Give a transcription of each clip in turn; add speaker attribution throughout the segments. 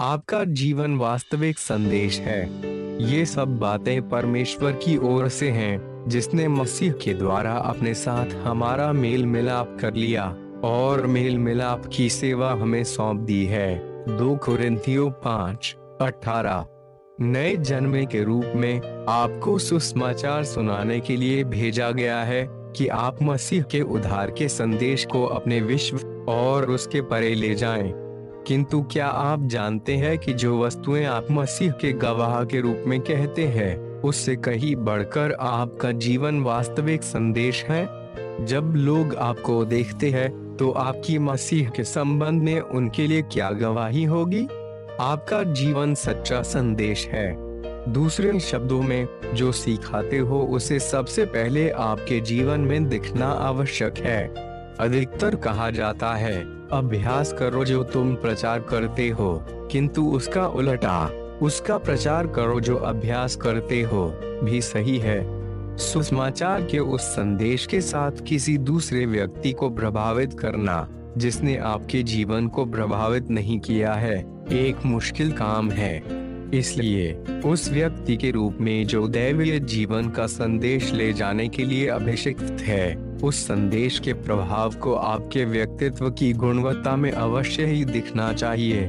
Speaker 1: आपका जीवन वास्तविक संदेश है। ये सब बातें परमेश्वर की ओर से हैं, जिसने मसीह के द्वारा अपने साथ हमारा मेल मिलाप कर लिया, और मेल मिलाप की सेवा हमें सौंप दी है। दो कुरिन्थियों पाँच, अठारह। नए जन्मे के रूप में आपको सुसमाचार सुनाने के लिए भेजा गया है कि आप मसीह के उधार के संदेश को अपने विश्व और उसके परे ले जाएँ। किंतु क्या आप जानते हैं कि जो वस्तुएँ आप मसीह के गवाह के रूप में कहते हैं, उससे कहीं बढ़कर आपका जीवन वास्तविक संदेश है? जब लोग आपको देखते हैं तो आपकी मसीह के संबंध में उनके लिए क्या गवाही होगी? आपका जीवन सच्चा संदेश है। दूसरे शब्दों में, जो सिखाते हो, उसे सबसे पहले आपके जीवन में दिखना आवश्यक है। अधिकतर कहा जाता है। अभ्यास करो जो तुम प्रचार करते हो, किंतु उसका उलटा, उसका प्रचार करो जो अभ्यास करते हो, भी सही है। सुसमाचार के उस संदेश के साथ किसी दूसरे व्यक्ति को प्रभावित करना, जिसने आपके जीवन को प्रभावित नहीं किया है, एक मुश्किल काम है। इसलिए, उस व्यक्ति के रूप में जो दैवीय जीवन का संदेश ले जाने के लिए अभिषिक्त है। उस संदेश के प्रभाव को आपके व्यक्तित्व की गुणवत्ता में अवश्य ही दिखना चाहिए।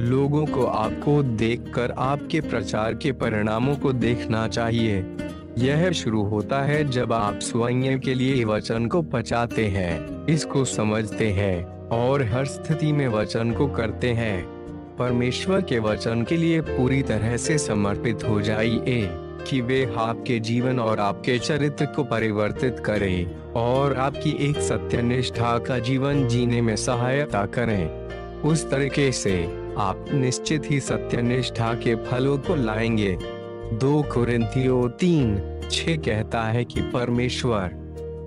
Speaker 1: लोगों को आपको देखकर आपके प्रचार के परिणामों को देखना चाहिए। यह शुरू होता है जब आप स्वयं के लिए वचन को पचाते हैं, इसको समझते हैं, और हर स्थिति में वचन को करते हैं। परमेश्वर के वचन के लिए पूरी तरह से समर्पित हो जाइए। कि वे आपके जीवन और आपके चरित्र को परिवर्तित करें और आपकी एक सत्यनिष्ठा का जीवन जीने में सहायता करें। उस तरीके से आप निश्चित ही सत्यनिष्ठा के फलों को लाएँगे। दो कुरिन्थियों तीन, छह कहता है कि परमेश्वर,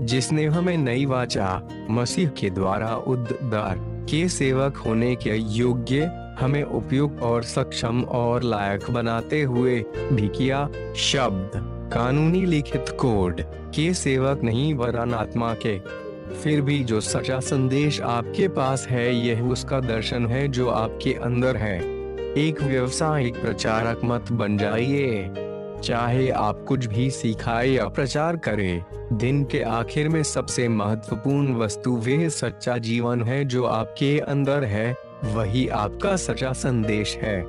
Speaker 1: जिसने हमें नई वाचा, मसीह के द्वारा उद्धार के सेवक होने के योग्य हमें उपयुक्त और सक्षम और लायक बनाते हुए भी किया शब्द। कानूनी लिखित कोड। के सेवक नहीं, वरन आत्मा के। फिर भी जो सच्चा संदेश आपके पास है, यह उसका दर्शन है जो आपके अंदर है। एक व्यवसायिक प्रचारक मत बन जाइए। चाहे आप कुछ भी सिखाए या प्रचार करें, दिन के आखिर में सबसे महत्वपूर्ण वस्तु वह सच्चा जीवन है जो आपके अंदर है। वही आपका सच्चा संदेश है।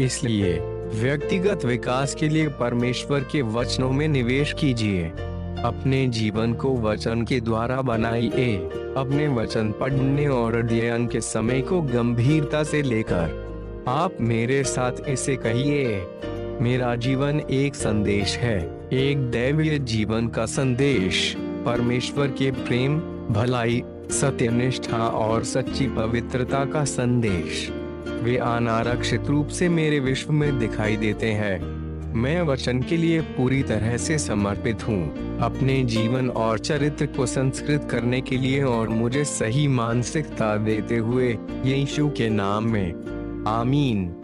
Speaker 1: इसलिए व्यक्तिगत विकास के लिए परमेश्वर के वचनों में निवेश कीजिए। अपने जीवन को वचन के द्वारा बनाइए। अपने वचन पढ़ने और अध्ययन के समय को गंभीरता से लेकर आप मेरे साथ इसे कहिए। मेरा जीवन एक संदेश है। एक दैवीय जीवन का संदेश। परमेश्वर के प्रेम भलाई, सत्यनिष्ठा और सच्ची पवित्रता का संदेश। वे अनारक्षित रूप से मेरे विश्व में दिखाई देते हैं। मैं वचन के लिए पूरी तरह से समर्पित हूँ। अपने जीवन और चरित्र को संस्कृत करने के लिए और मुझे सही मानसिकता देते हुए यीशु के नाम में। आमीन।